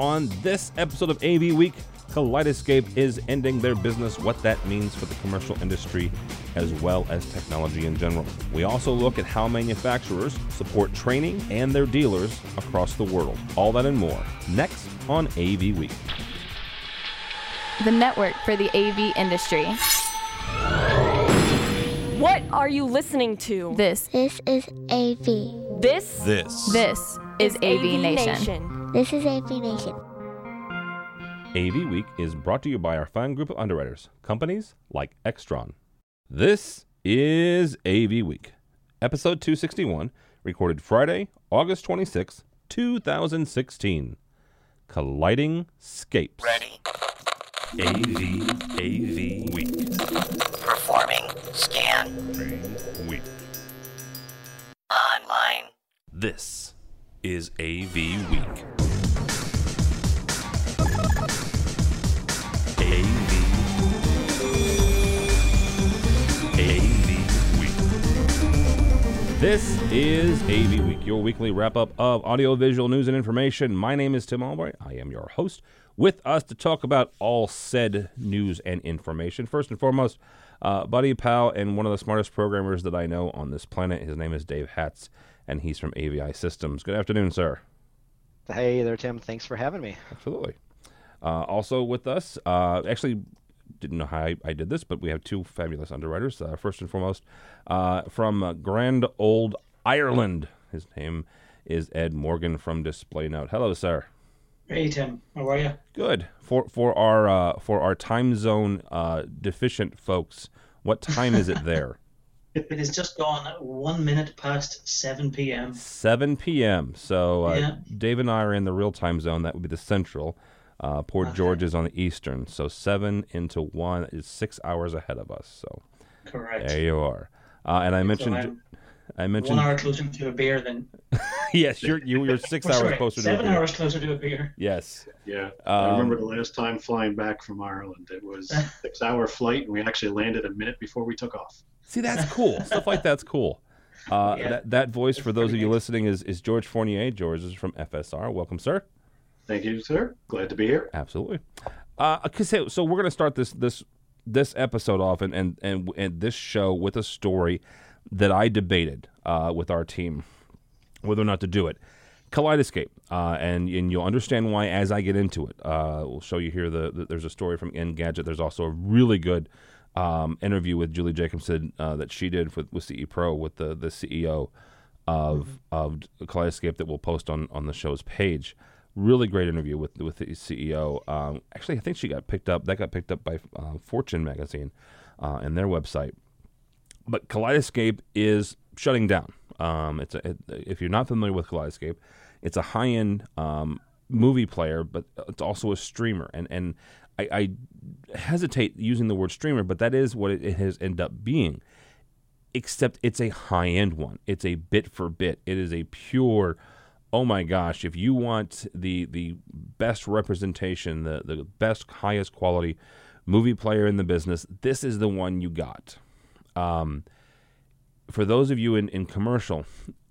on this episode of AV Week. Kaleidescape is ending their business, what that means for the commercial industry, as well as technology in general. We also look at how manufacturers support training and their dealers across the world. All that and more next on AV Week. The network for the AV industry. What are you listening to? This, This is AV. This This this is AV, Nation. This is AV Nation. AV Week is brought to you by our fine group of underwriters, companies like Extron. This is AV Week, episode 261, recorded Friday, August 26, 2016. Colliding Scapes. Ready. AV, AV Week. Performing. Scan. Week. Online. This is AV Week. This is AV Week, your weekly wrap up of audiovisual news and information. My name is Tim Albright. I am your host. With us to talk about all said news and information. First and foremost, uh, buddy, pal, and one of the smartest programmers that I know on this planet. His name is Dave Hatz, and he's from AVI Systems. Good afternoon, sir. Hey there, Tim. Thanks for having me. Absolutely. Uh, also with us, uh, actually, didn't know how I, I did this, but we have two fabulous underwriters. Uh, first and foremost, uh, from uh, Grand Old Ireland, his name is Ed Morgan from DisplayNote. Hello, sir. Hey Tim, how are you? Good for for our uh, for our time zone uh, deficient folks. What time is it there? It has just gone one minute past 7 p.m. 7 p.m. So uh, Yeah. Dave and I are in the real time zone. That would be the central. Uh, Port George is on the eastern. So seven into one is six hours ahead of us. So Correct. there you are. Uh, and I mentioned, I mentioned I one hour closer to a beer than. yes, you're you, you're six oh, hours sorry, closer to Seven the beer. hours closer to a beer. Yes. Yeah, Um, I remember the last time flying back from Ireland. It was six-hour flight, and we actually landed a minute before we took off. See, that's cool. Stuff like that's cool. Uh, Yeah. that, that voice, for those of you neat. listening, is, is George Fournier. George is from FSR. Welcome, sir. Thank you, sir. Glad to be here. Absolutely. Uh, so so we're gonna start this this this episode off and and and, and this show with a story that I debated uh, with our team whether or not to do it. Kaleidescape, uh, and and you'll understand why as I get into it. Uh, we'll show you here. The, the there's a story from Engadget. There's also a really good um, interview with Julie Jacobson uh, that she did with, with CE Pro with the the CEO of of Kaleidescape that we'll post on on the show's page. Really great interview with with the CEO. Um, actually, I think she got picked up. That got picked up by uh, Fortune magazine uh, and their website. But Kaleidescape is shutting down. Um, it's a, it, if you're not familiar with Kaleidescape, it's a high end um, movie player, but it's also a streamer. And and I, I hesitate using the word streamer, but that is what it, it has ended up being except it's a high end one. It's a bit for bit. It is a pure. Oh my gosh! If you want the the best representation, the the best highest quality movie player in the business, this is the one you got. Um, for those of you in, in commercial,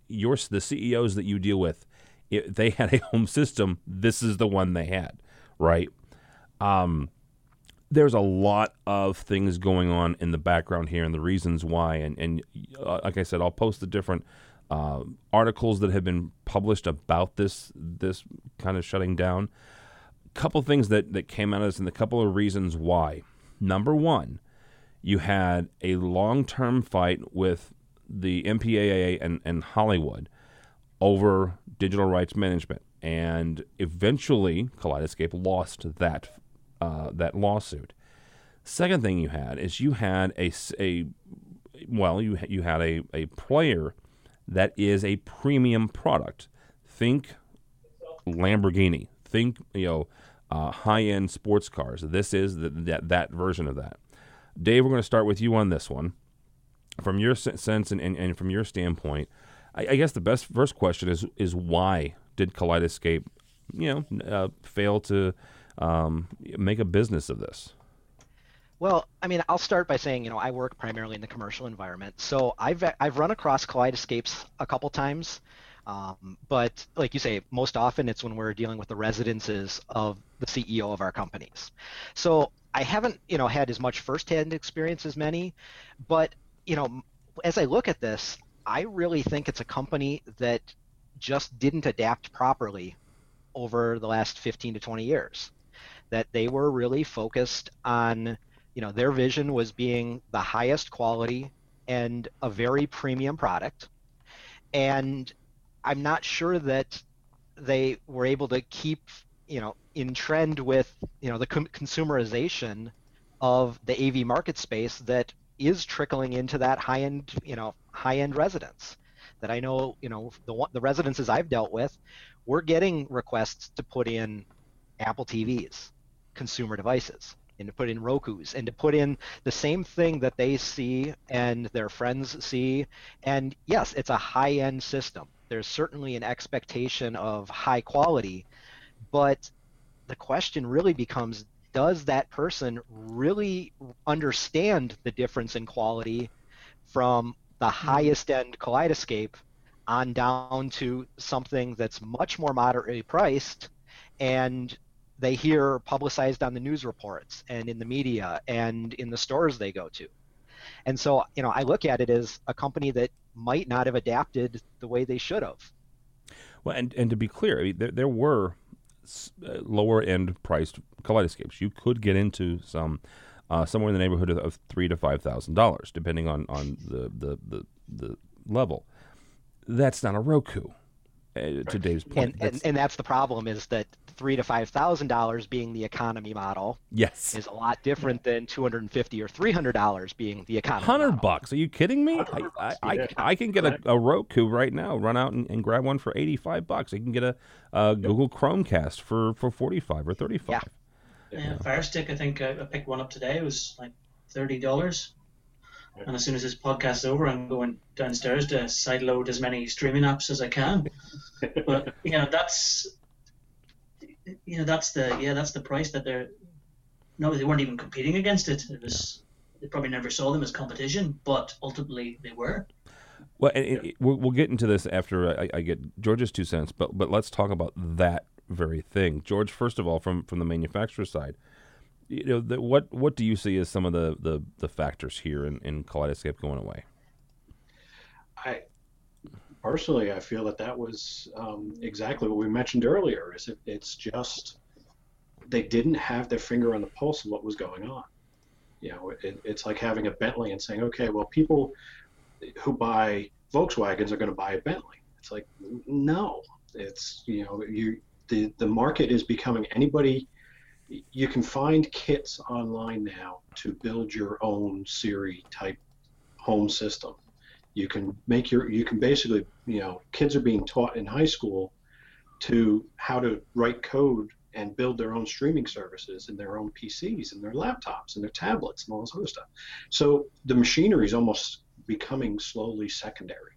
your the CEOs that you deal with, if they had a home system, this is the one they had, right? Um, there's a lot of things going on in the background here and the reasons why and and uh, like I said I'll post the different uh, articles that have been published about this this kind of shutting down A couple things that that came out of this and a couple of reasons why number one you had a long-term fight with the MPAA and, and Hollywood over digital rights management and eventually Kaleidescape lost that uh, that lawsuit. Second thing you had is you had a, a well you you had a, a player that is a premium product. Think Lamborghini. Think you know uh, high end sports cars. This is the, that that version of that. Dave, we're going to start with you on this one. From your sense and, and, and from your standpoint, I, I guess the best first question is is why did Kaleidescape, you know, uh, fail to um, make a business of this? Well, I mean, I'll start by saying, you know, I work primarily in the commercial environment, so I've I've run across Kaleidescapes a couple times. Um, but like you say, most often it's when we're dealing with the residences of the CEO of our companies. So I haven't, you know, had as much firsthand experience as many, but you know, as I look at this, I really think it's a company that just didn't adapt properly over the last 15 to 20 years. That they were really focused on, you know, their vision was being the highest quality and a very premium product. And I'm not sure that they were able to keep, you know, in trend with, you know, the com- consumerization of the AV market space that is trickling into that high end, you know, high end residence. That I know, you know, the the residences I've dealt with, we're getting requests to put in Apple TVs, consumer devices, and to put in Roku's, and to put in the same thing that they see and their friends see. And yes, it's a high end system. There's certainly an expectation of high quality, but the question really becomes does that person really understand the difference in quality from the mm-hmm. highest end Kaleidescape on down to something that's much more moderately priced and they hear publicized on the news reports and in the media and in the stores they go to. And so, you know, I look at it as a company that might not have adapted the way they should have. Well, and, and to be clear, I mean, there, there were uh, lower end priced Kaleidescapes. You could get into some uh, somewhere in the neighborhood of, of three to five thousand dollars, depending on on the, the the the level. That's not a Roku. Uh, to Dave's point, and, and, and that's the problem is that three to five thousand dollars being the economy model yes. is a lot different than 250 or 300 dollars being the economy 100 model. bucks? Are you kidding me? I, I, I, I, can get a, a, roku right now run out and, and, grab one for 85 bucks. I can get a, a google chromecast for, for 45 or 35 yeah, yeah. Fire stick i think I, I picked one up today. It was like $30 and as soon as this podcast is over, I'm going downstairs to sideload as many streaming apps as I can. but you know, that's you know that's the yeah that's the price that they're no they weren't even competing against it. It was they probably never saw them as competition but ultimately they were. Well and it, it, we'll, we'll get into this after I, I, get george's two cents but but let's talk about that very thing. George first of all from from the manufacturer side you know the, what what do you see as some of the the, the factors here in, in Kaleidescape going away? I personally, I feel that that was um, exactly what we mentioned earlier. Is it, it's just they didn't have their finger on the pulse of what was going on. You know, it, it's like having a Bentley and saying, okay, well, people who buy Volkswagens are going to buy a Bentley. It's like, no, it's you know, you the the market is becoming anybody. You can find kits online now to build your own Siri type home system you can make your you can basically you know kids are being taught in high school to how to write code and build their own streaming services in their own PCs and their laptops and their tablets and all this other stuff. So the machinery is almost becoming slowly secondary.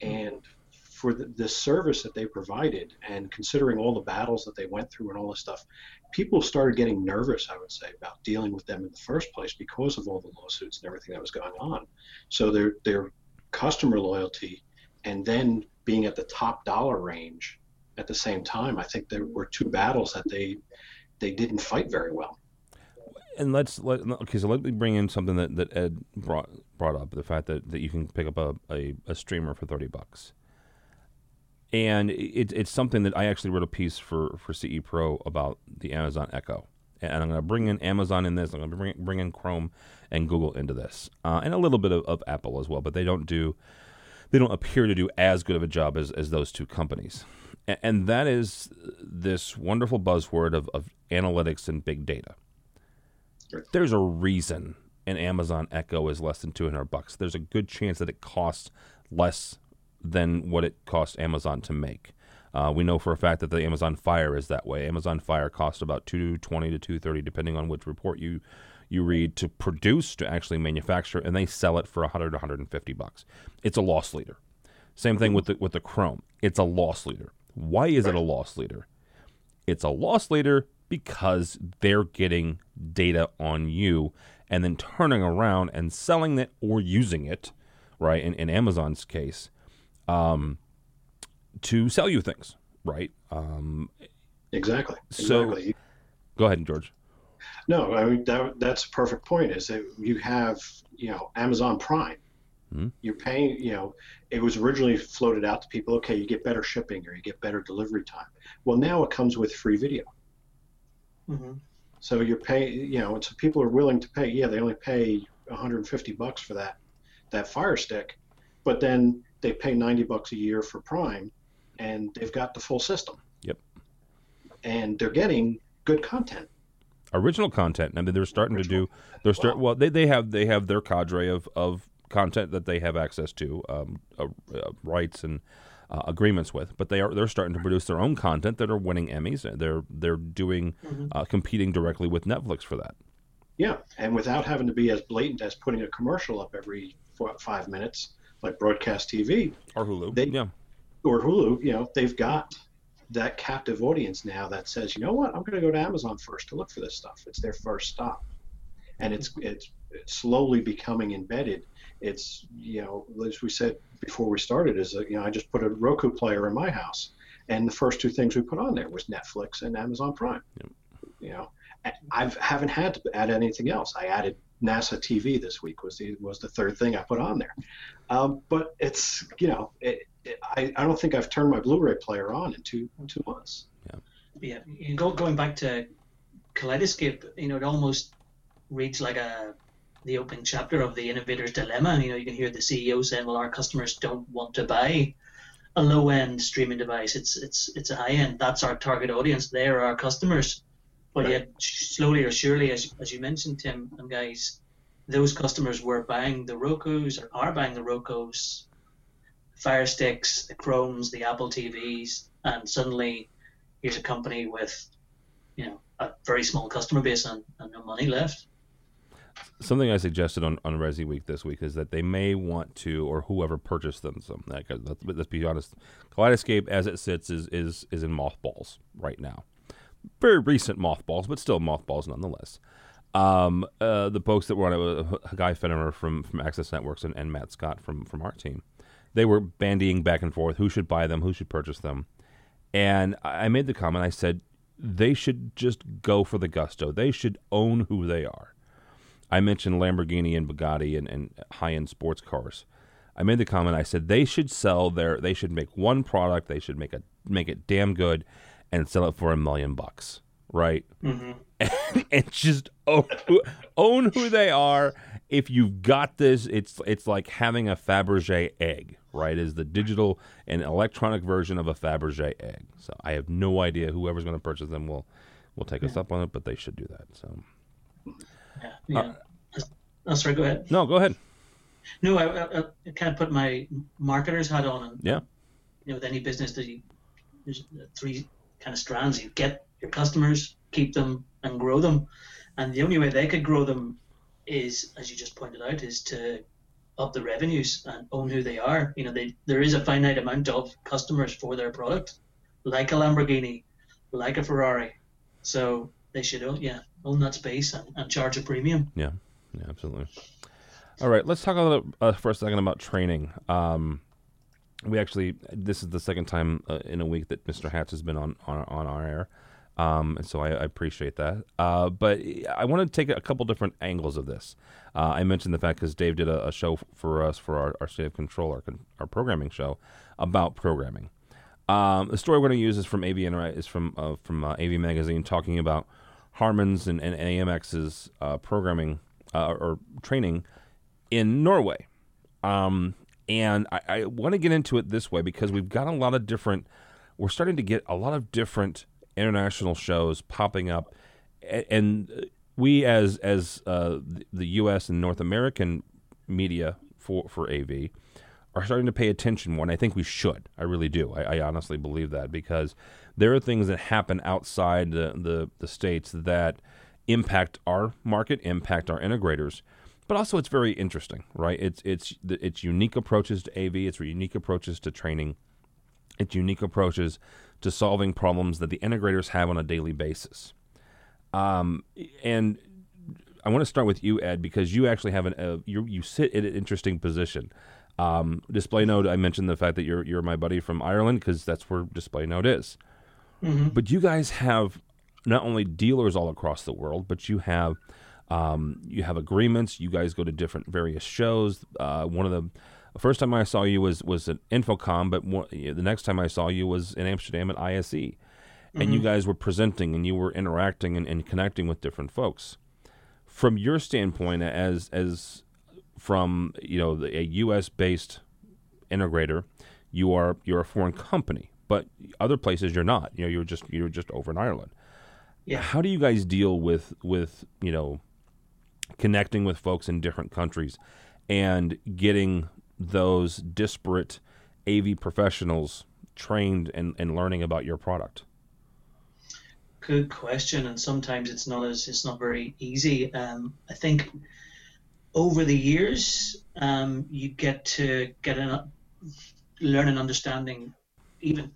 And for the, the service that they provided and considering all the battles that they went through and all this stuff, people started getting nervous, I would say, about dealing with them in the first place because of all the lawsuits and everything that was going on. So they're they're customer loyalty and then being at the top dollar range at the same time. I think there were two battles that they they didn't fight very well. And let's let okay. So let me bring in something that, that Ed brought brought up the fact that, that you can pick up a, a, a streamer for thirty bucks. And it, it's something that I actually wrote a piece for, for CE Pro about the Amazon Echo and I'm going to bring in Amazon in this. I'm going to bring bring in Chrome and Google into this, uh, and a little bit of, of, Apple as well. But they don't do they don't appear to do as good of a job as, as those two companies, and, and that is this wonderful buzzword of, of analytics and big data. There's a reason an Amazon Echo is less than 200 bucks. There's a good chance that it costs less than what it costs Amazon to make. Uh, we know for a fact that the Amazon Fire is that way. Amazon Fire costs about two twenty to two thirty, depending on which report you you read, to produce to actually manufacture, and they sell it for 100 to 150 bucks. It's a loss leader. Same thing with the with the Chrome. It's a loss leader. Why is it a loss leader? It's a loss leader because they're getting data on you and then turning around and selling it or using it, right? In, in Amazon's case, um, to sell you things, right? Um, Exactly. So- Exactly. go ahead, George. No, I mean that, that's a perfect point. Is that you have you know Amazon Prime. Mhm. You're paying. You know, it was originally floated out to people. Okay, you get better shipping or you get better delivery time. Well, now it comes with free video. hmm So you're paying. You know, and so people are willing to pay. Yeah, they only pay 150 bucks for that that Fire Stick, but then they pay 90 bucks a year for Prime, and they've got the full system. Yep. And they're getting good content. Original content. I mean, they're starting to do. They're start. Wow. Well, they, they have they have their cadre of, of content that they have access to, um, uh, uh, rights and uh, agreements with. But they are they're starting to produce their own content that are winning Emmys. They're they're doing uh, competing directly with Netflix for that. Yeah, and without having to be as blatant as putting a commercial up every four, five minutes, like broadcast TV Or Hulu. They- yeah. Or Hulu, you know, they've got that captive audience now that says, you know what, I'm going to go to Amazon first to look for this stuff. It's their first stop, and it's it's, it's slowly becoming embedded. It's you know, as we said before we started, is that, you know, I just put a Roku player in my house, and the first two things we put on there was Netflix and Amazon Prime. Yep. You know, I haven't had to add anything else. I added NASA TV this week was the was the third thing I put on there. Um, but it's you know it, it, I, I don't think I've turned my Blu-ray player on in two two months. Yeah, you go, going back to Kaleidescape, you know, it almost reads like a the opening chapter of the innovator's dilemma. You know, you can hear the CEO saying, "Well, our customers don't want to buy a low-end streaming device. It's it's it's a high-end. That's our target audience. They're our customers." But yet, slowly or surely, as as you mentioned, Tim and guys, those customers were buying the Roku's or are buying the Roku's, Fire Sticks, the Chromes, the Apple TVs, and suddenly here's a company with, you know, a very small customer base and, and no money left. Something I suggested on, on Resi Week this week is that they may want to, or whoever purchased them, some like, let's, let's be honest, Kaleidescape as it sits is, is is in mothballs right now. Very recent mothballs, but still mothballs nonetheless. Um, uh, the folks that were on it, uh, Guy Fennemer from, from Access Networks and, and Matt Scott from, from our team, they were bandying back and forth who should buy them, who should purchase them. And I made the comment, I said, they should just go for the gusto. They should own who they are. I mentioned Lamborghini and Bugatti and, and high end sports cars. I made the comment. I said they should sell their. They should make one product. They should make a make it damn good, and sell it for a million bucks. Right? Mm-hmm. and just own, own who they are. If you've got this, it's it's like having a Fabergé egg, right? Is the digital and electronic version of a Fabergé egg. So I have no idea whoever's going to purchase them will will take us up on it, but they should do that. So Yeah. yeah. oh, sorry, go ahead. no, go ahead. No, I, I, I kind of put my marketer's hat on. And, Yeah. You know, with any business, that you, there's three kind of strands. You get your customers, keep them, and grow them. And the only way they could grow them is, as you just pointed out, is to up the revenues and own who they are. You know, they, there is a finite amount of customers for their product, like a Lamborghini, like a Ferrari. So they should own, yeah, own that space and, and charge a premium. Yeah, yeah, absolutely. All right, let's talk a little uh, for a second about training. Um, we actually, this is the second time uh, in a week that Mr. Hatz has been on on, on our air, um, and so I, I appreciate that. Uh, but I want to take a couple different angles of this. Uh, I mentioned the fact because Dave did a, a show for us for our, our state of control, our, our programming show about programming. Um, the story we're going to use is from AV Inter- is from uh, from uh, AV Magazine, talking about Harman's and, and AMX's uh, programming or training in Norway. Um, and I, I want to get into it this way because we've got a lot of different. We're starting to get a lot of different international shows popping up, and we as as uh, the U.S. and North American media for for AV are starting to pay attention more, and I think we should. I really do. I, I honestly believe that because there are things that happen outside the, the, the states that impact our market, impact our integrators, but also it's very interesting, right? It's it's it's unique approaches to AV, it's unique approaches to training, it's unique approaches to solving problems that the integrators have on a daily basis. Um, and I want to start with you, Ed, because you actually have an uh, you you sit in an interesting position. Um, DisplayNote. I mentioned the fact that you're you're my buddy from Ireland because that's where DisplayNote is. hmm But you guys have not only dealers all across the world, but you have um, you have agreements. You guys go to different various shows. Uh, one of the first time I saw you was was at InfoComm, but one, the next time I saw you was in Amsterdam at ISE, and you guys were presenting and you were interacting and, and connecting with different folks. From your standpoint, as as from you know the, a U.S. based integrator, you are you're a foreign company, but other places you're not. You know, you're just you're just over in Ireland. Yeah. How do you guys deal with with you know connecting with folks in different countries and getting those disparate AV professionals trained and, and learning about your product? Good question, and sometimes it's not as it's not very easy. Um, I think over the years, um, you get to get an learn an understanding, even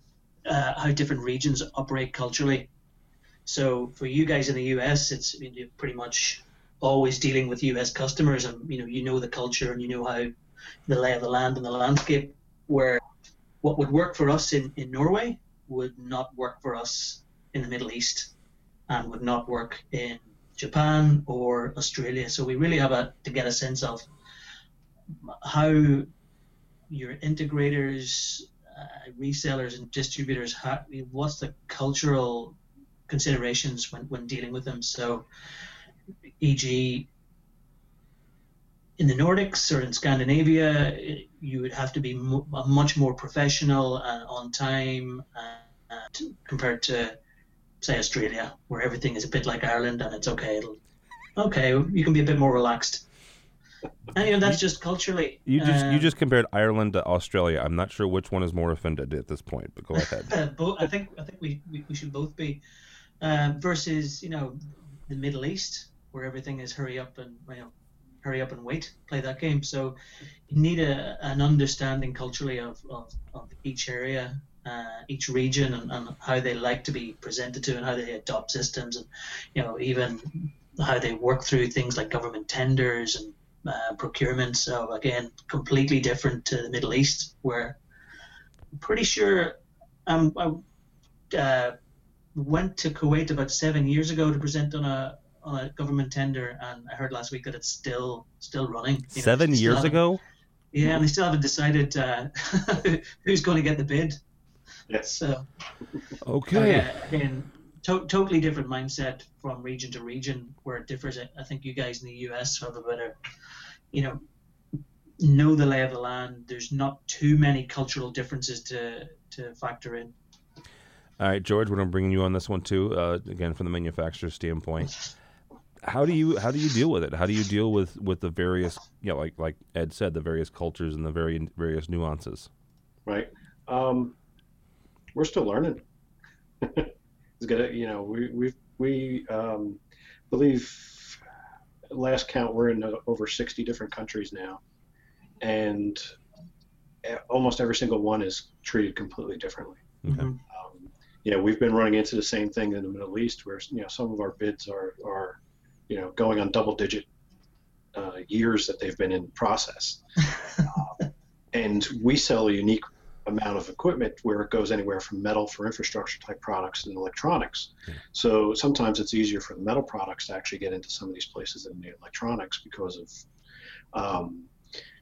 uh, how different regions operate culturally. So for you guys in the US, it's I mean, pretty much always dealing with US customers, and you know you know the culture and you know how the lay of the land and the landscape. Where what would work for us in, in Norway would not work for us in the Middle East and would not work in Japan or Australia. So we really have a, to get a sense of how your integrators, uh, resellers, and distributors, how, what's the cultural considerations when, when dealing with them. So, e.g., in the Nordics or in Scandinavia, you would have to be mo- much more professional and on time uh, uh, compared to say Australia, where everything is a bit like Ireland and it's okay. It'll, okay, you can be a bit more relaxed. And you know that's just culturally. You just you um, just compared Ireland to Australia. I'm not sure which one is more offended at this point, but go ahead. Uh, both, I think I think we, we, we should both be um, versus you know the Middle East where everything is hurry up and you know hurry up and wait play that game. So you need a, an understanding culturally of, of, of each area, uh, each region, and, and how they like to be presented to, and how they adopt systems, and you know even how they work through things like government tenders and uh, procurement. So again, completely different to the Middle East, where I'm pretty sure um, I uh, went to Kuwait about seven years ago to present on a on a government tender, and I heard last week that it's still still running. You know, Seven they years ago. Yeah, and they still haven't decided uh, who's going to get the bid. Yes. So Okay. uh, again, to- totally different mindset from region to region where it differs. I- I think you guys in the US have a better, you know, know the lay of the land. There's not too many cultural differences to to factor in. All right, George, we're going to bring you on this one too. Uh, again, from the manufacturer's standpoint, how do you how do you deal with it? How do you deal with with the various, you know, like like Ed said, the various cultures and the very various nuances? right? Um, we're still learning. it's gonna, you know, we we we um, believe last count we're in over 60 different countries now, and almost every single one is treated completely differently. Okay. Mhm. Um, you know, we've been running into the same thing in the Middle East, where you know some of our bids are are you know going on double digit uh, years that they've been in process and we sell a unique amount of equipment where it goes anywhere from metal for infrastructure type products and electronics. So sometimes it's easier for the metal products to actually get into some of these places than the electronics because of um,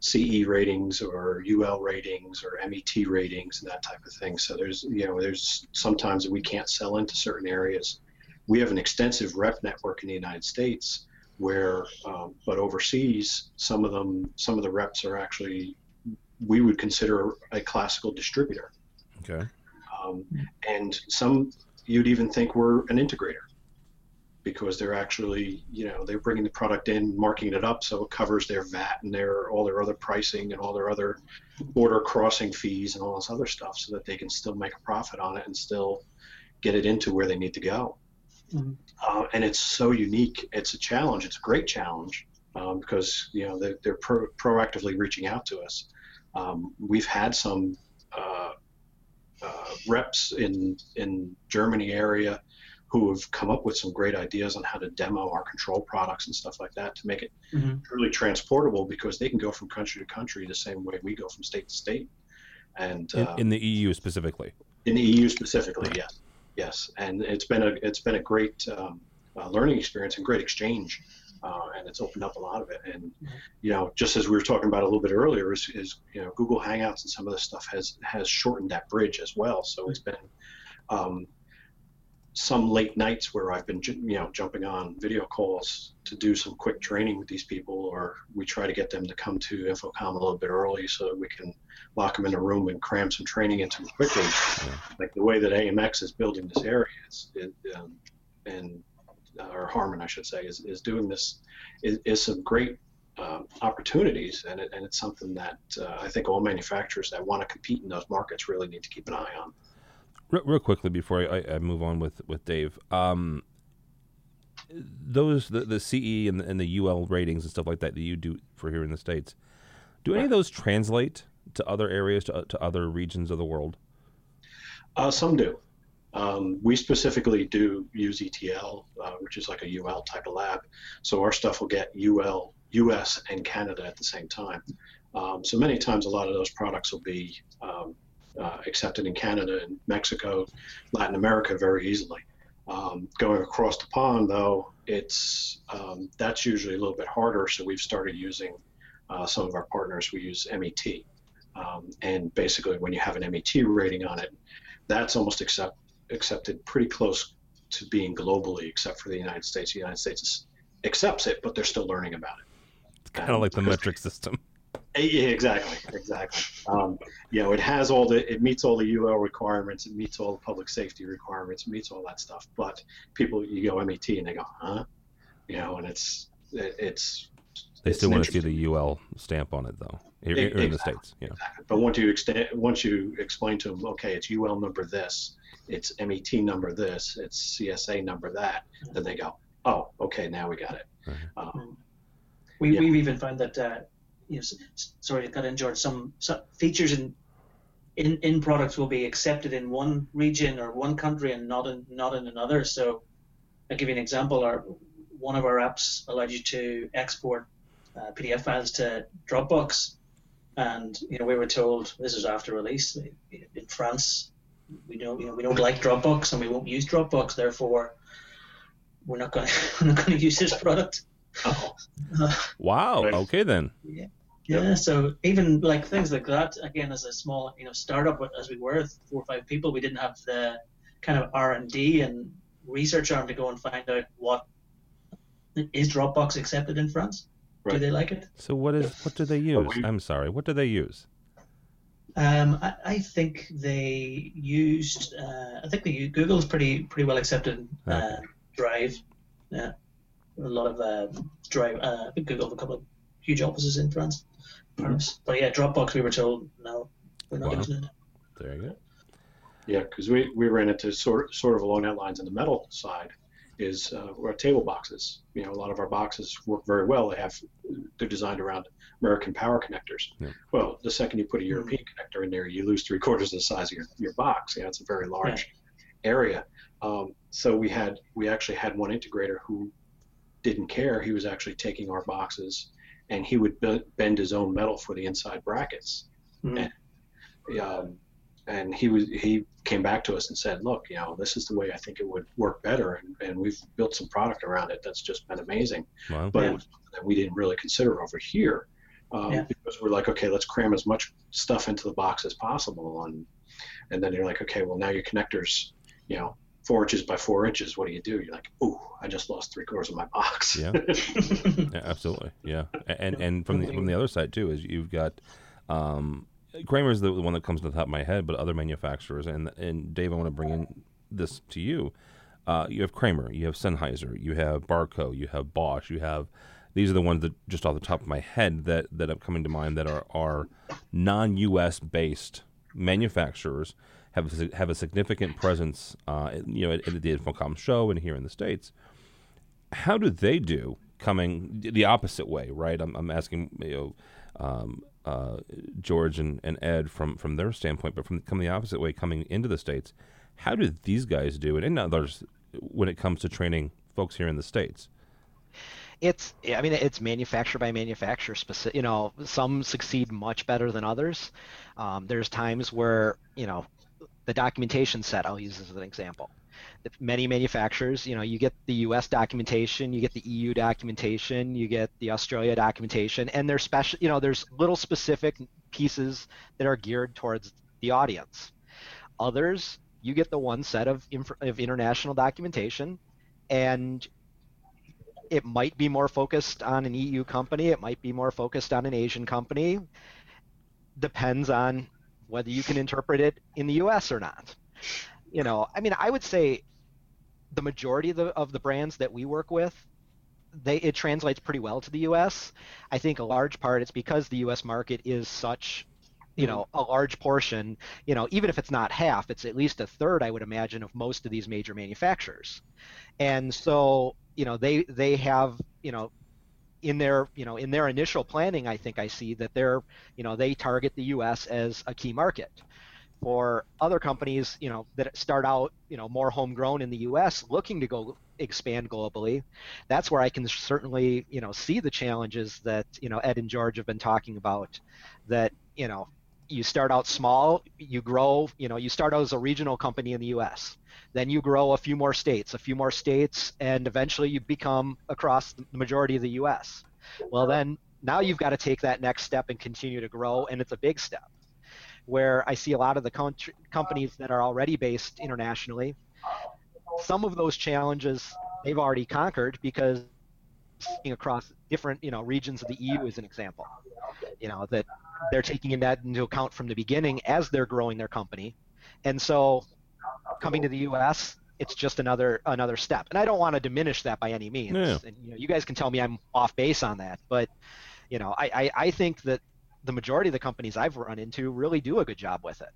CE ratings or UL ratings or MET ratings and that type of thing. So there's you know there's sometimes we can't sell into certain areas. We have an extensive rep network in the United States where um, but overseas some of them some of the reps are actually we would consider a classical distributor Okay. um, and some you'd even think we're an integrator because they're actually you know they're bringing the product in marking it up so it covers their vat and their all their other pricing and all their other border crossing fees and all this other stuff so that they can still make a profit on it and still get it into where they need to go Mhm. uh, and it's so unique it's a challenge it's a great challenge um, because you know they're, they're pro- proactively reaching out to us um, we've had some uh, uh, reps in in Germany area who have come up with some great ideas on how to demo our control products and stuff like that to make it Mhm. truly transportable because they can go from country to country the same way we go from state to state. And In, uh, in the EU specifically. in the EU specifically, yes, yes, and it's been a it's been a great um, uh, learning experience and great exchange, uh, and it's opened up a lot of it. And you know, just as we were talking about a little bit earlier, is, is you know Google Hangouts and some of this stuff has has shortened that bridge as well. So it's been um, some late nights where I've been you know jumping on video calls to do some quick training with these people, or we try to get them to come to InfoComm a little bit early so that we can lock them in a room and cram some training into them quickly. Like the way that AMX is building this area is, is um, and uh, or Harman, I should say, is, is doing this is, is some great um, opportunities, and, it, and it's something that uh, I think all manufacturers that want to compete in those markets really need to keep an eye on. Real, real quickly before I, I move on with with Dave, um, those the, the CE and the, and the UL ratings and stuff like that that you do for here in the states, do any of those translate to other areas to to other regions of the world? Uh, some do. Um, we specifically do use ETL, uh, which is like a UL type of lab. So our stuff will get UL, US, and Canada at the same time. Um, so many times, a lot of those products will be um, uh, accepted in Canada and Mexico, Latin America very easily. Um, going across the pond, though, it's um, that's usually a little bit harder. So we've started using uh, some of our partners. We use MET, um, and basically, when you have an MET rating on it, that's almost accept, accepted pretty close to being globally, except for the United States. The United States is, accepts it, but they're still learning about it. It's kind of like the metric system. Yeah, exactly, exactly. Um, you know, it has all the, it meets all the UL requirements, it meets all the public safety requirements, it meets all that stuff. But people, you go MET and they go, huh? You know, and it's, it, it's. They it's still an want to see the UL stamp on it though, here, here in the states. Yeah. But once you extend, once you explain to them, okay, it's UL number this, it's MET number this, it's CSA number that, then they go, oh, okay, now we got it. Um, We, Yeah. We've even found that, uh, you know, sorry to cut in, George, some, some features in, in in products will be accepted in one region or one country and not in not in another. So, I'll give you an example. Our one of our apps allowed you to export uh, PDF files to Dropbox, and you know we were told this is after release in France. We don't you know we don't like Dropbox and we won't use Dropbox. Therefore, we're not going we're not going to use this product. Oh, Wow. Okay then. Yeah, Yeah. so even like things like that, again, as a small, you know, startup, as we were four or five people, we didn't have the kind of R and D and research arm to go and find out what is Dropbox accepted in France. Do they like it? So what is what do they use? we- I'm sorry. What do they use? Um, I, I think they used. Uh, I think they used, Google's pretty pretty well accepted. Uh, Drive, yeah, a lot of uh, Drive. Uh, Google have a couple of huge offices in France, Paris. But yeah, Dropbox. We were told no, we're not Wow. using it. There you go. Yeah, because we, we ran into sort sort of along that lines in the metal side is uh, our table boxes. You know, a lot of our boxes work very well. They have they're designed around American power connectors. Yeah. Well, the second you put a European connector in there, you lose three quarters of the size of your, your box. Yeah, it's a very large area. Um, so we had we actually had one integrator who didn't care. He was actually taking our boxes and he would be- bend his own metal for the inside brackets Mhm. um, and he was he came back to us and said, "Look, you know, this is the way I think it would work better, and, and we've built some product around it that's just been amazing." Wow. But Yeah. it was something that we didn't really consider over here um, Yeah. because we're like, okay, let's cram as much stuff into the box as possible, and and then you're like, okay, well now your connectors, you know. Four inches by four inches. What do you do? You're like, ooh, I just lost three quarters of my box. Yeah. Yeah, absolutely. Yeah, and and from the from the other side too is you've got um, Kramer's the one that comes to the top of my head, but other manufacturers and and Dave, I want to bring in this to you. Uh, you have Kramer, you have Sennheiser, you have Barco, you have Bosch, you have these are the ones that just off the top of my head that that are coming to mind that are are non-U.S. based manufacturers have a, have a significant presence, uh, you know, at, at the InfoComm show and here in the states how do they do coming the opposite way, right? I'm, I'm asking you know um, uh, George and, and Ed from from their standpoint, but from coming the opposite way, coming into the states, how do these guys do it? And others when it comes to training folks here in the states? it's i mean it's manufacturer by manufacturer specific you know some succeed much better than others um, there's times where you know the documentation set i'll use as an example many manufacturers you know you get the us documentation you get the eu documentation you get the australia documentation and there's special you know there's little specific pieces that are geared towards the audience others you get the one set of, inf- of international documentation and it might be more focused on an EU company, it might be more focused on an Asian company. Depends on whether you can interpret it in the US or not. You know, I mean, I would say the majority of the, of the brands that we work with, they it translates pretty well to the US. I think a large part it's because the US market is such you know a large portion you know even if it's not half it's at least a third i would imagine of most of these major manufacturers and so you know they they have you know in their you know in their initial planning i think i see that they're you know they target the us as a key market. For other companies you know that start out you know more homegrown in the us looking to go expand globally that's where i can certainly you know see the challenges that you know ed and george have been talking about that you know you start out small you grow you know you start out as a regional company in the us then you grow a few more states, a few more states, and eventually you become across the majority of the U.S. Well, then now you've got to take that next step and continue to grow, and it's a big step. Where I see a lot of the country, companies that are already based internationally, some of those challenges they've already conquered because across different you know regions of the EU as an example. You know that they're taking that into account from the beginning as they're growing their company, and so coming to the U.S., it's just another another step. And I don't want to diminish that by any means. Yeah. And you know, you guys can tell me I'm off base on that, but you know, I, I, I think that the majority of the companies I've run into really do a good job with it.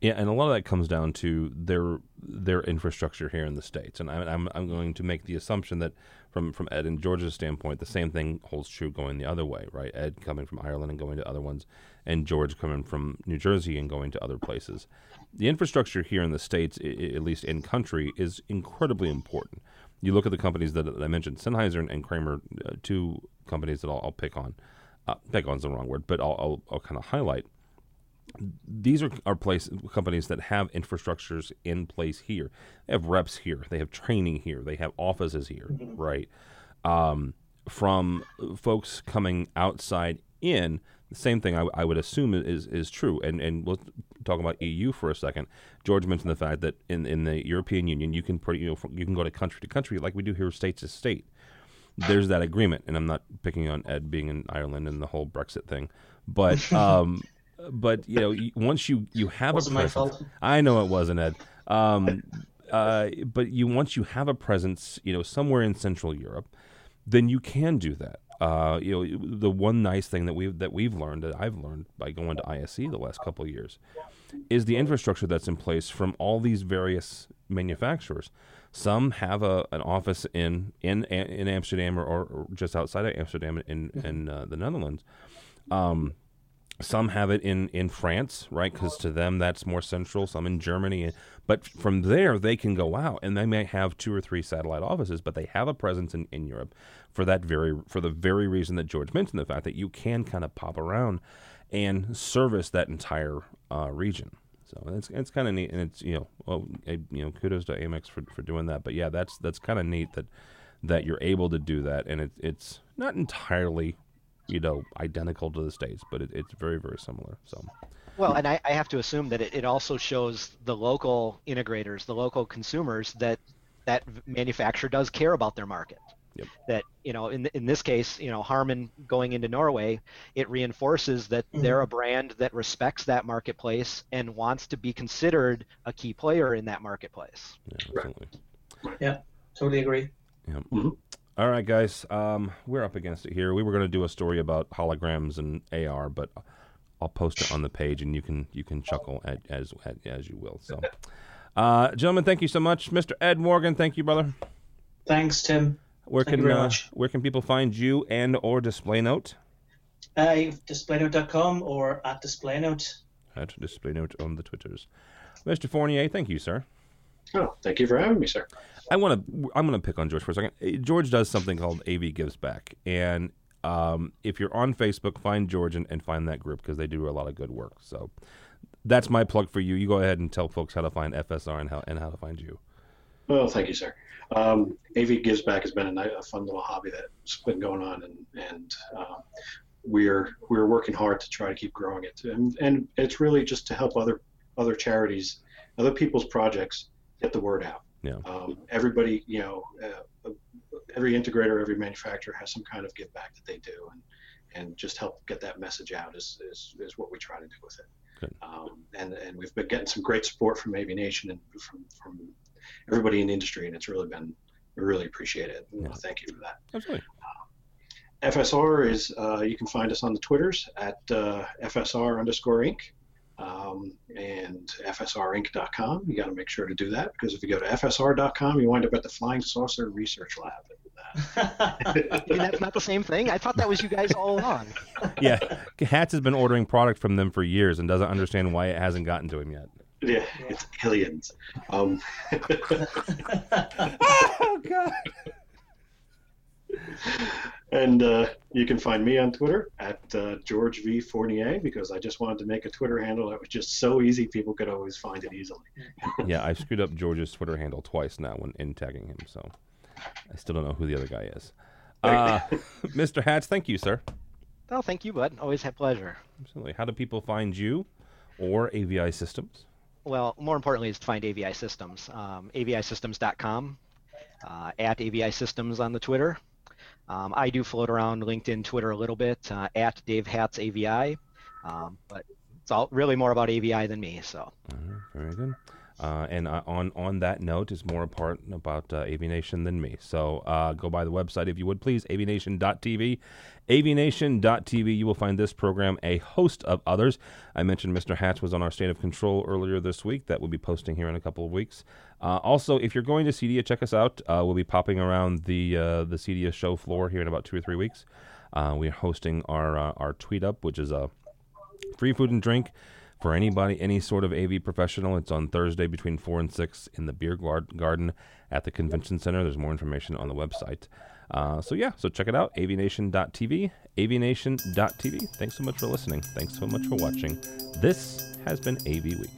Yeah, and a lot of that comes down to their their infrastructure here in the states. And I, I'm I'm going to make the assumption that from from Ed and George's standpoint, the same thing holds true going the other way, right? Ed coming from Ireland and going to other ones, and George coming from New Jersey and going to other places. The infrastructure here in the states, i- at least in country, is incredibly important. You look at the companies that I mentioned, Sennheiser and, and Kramer, uh, two companies that I'll, I'll pick on. Uh, pick on's the wrong word, but I'll, I'll, I'll kind of highlight these are, are place companies that have infrastructures in place here. They have reps here. They have training here. They have offices here, right? Um, from folks coming outside in, the same thing I, I would assume is is true. And and we'll talk about EU for a second. George mentioned the fact that in, in the European Union, you can pretty, you know from, you can go to country to country like we do here, state to state. There's that agreement, and I'm not picking on Ed being in Ireland and the whole Brexit thing, but um, but you know, once you you have Wasn't a my presence, fault. I know it wasn't Ed. Um, uh, but you once you have a presence, you know, somewhere in Central Europe, then you can do that. Uh, you know, the one nice thing that we've that we've learned that I've learned by going to ISE the last couple of years is the infrastructure that's in place from all these various manufacturers. Some have a an office in in in Amsterdam or, or just outside of Amsterdam in in uh, the Netherlands. Um, some have it in in France, right? Because to them that's more central. Some in Germany, but from there they can go out and they may have two or three satellite offices, but they have a presence in, in Europe for that very for the very reason that George mentioned the fact that you can kind of pop around and service that entire uh, region. So it's it's kind of neat, and it's you know well, eh, you know kudos to AMX for, for doing that. But yeah, that's that's kind of neat that that you're able to do that, and it, it's not entirely you know identical to the states, but it, it's very very similar. So Well, and I, I have to assume that it, it also shows the local integrators, the local consumers, that that manufacturer does care about their market. Yep. That you know, in in this case, you know, Harman going into Norway, it reinforces that they're a brand that respects that marketplace and wants to be considered a key player in that marketplace. yeah, absolutely. Yeah, totally agree. Yeah. Mhm. All right, guys. Um, we're up against it here. We were going to do a story about holograms and AR, but I'll post it on the page, and you can you can chuckle at, as at, as you will. So, uh, gentlemen, thank you so much, Mr. Ed Morgan. Thank you, brother. Thanks, Tim. Where Thank can you very uh, much. where can people find you and or DisplayNote? Uh, displaynote.com or at displaynote. At DisplayNote on the Twitters. Mr. Fournier, thank you, sir. Oh, thank you for having me, sir. I want to. I'm going to pick on George for a second. Uh, George does something called AV Gives Back, and um, if you're on Facebook, find George and, and find that group because they do a lot of good work. So that's my plug for you. You go ahead and tell folks how to find FSR and how and how to find you. Well, thank you, sir. Um, AV Gives Back has been a, a fun little hobby that's been going on, and and uh, we're we're working hard to try to keep growing it. And, and it's really just to help other other charities, other people's projects get the word out. Yeah. Um, everybody, you know, uh, every integrator, every manufacturer has some kind of give back that they do, and and just help get that message out is is, is what we try to do with it. Um, and and we've been getting some great support from AVNation and from from everybody in the industry, and it's really been we really appreciate it. We want thank you for that. Absolutely. FSR is uh, you can find us on the Twitters at uh, FSR underscore Inc. Um, and FSRinc.com. You got to make sure to do that because if you go to FSR.com, you wind up at the Flying Saucer Research Lab. I mean, that's not the same thing. I thought that was you guys all along. Yeah, Hatz has been ordering product from them for years and doesn't understand why it hasn't gotten to him yet. Yeah, it's aliens. Um, Oh God. And uh, you can find me on Twitter at uh, George V Fournier because I just wanted to make a Twitter handle that was just so easy people could always find it easily. Yeah, I screwed up George's Twitter handle twice now when in tagging him, so I still don't know who the other guy is. Uh, Mr. Hatz, thank you, sir. Oh, thank you, bud. Always have pleasure. Absolutely. How do people find you or AVI Systems? Well, more importantly is to find AVI Systems. Um, AVIsystems.com, uh, at AVI Systems on the Twitter. Um, I do float around LinkedIn, Twitter a little bit, uh, at Dave Hatz AVI, um, but it's all really more about AVI than me. So very good. Uh, and uh, on on that note, is more part about uh, AVNation than me. So uh, go by the website if you would please, avnation.tv. AVNation.tv. You will find this program, a host of others. I mentioned Mr. Hatz was on our State of Control earlier this week. That will be posting here in a couple of weeks. Uh, also, if you're going to CEDIA, check us out. Uh, we'll be popping around the the CEDIA show floor here in about two or three weeks. We're hosting our our tweet up, which is a free food and drink for anybody, any sort of AV professional. It's on Thursday between 4 and 6 in the Beer Garden at the Convention Center. There's more information on the website. Uh, so, yeah, so check it out avnation.tv. avnation.tv. Thanks so much for listening. Thanks so much for watching. This has been AV Week.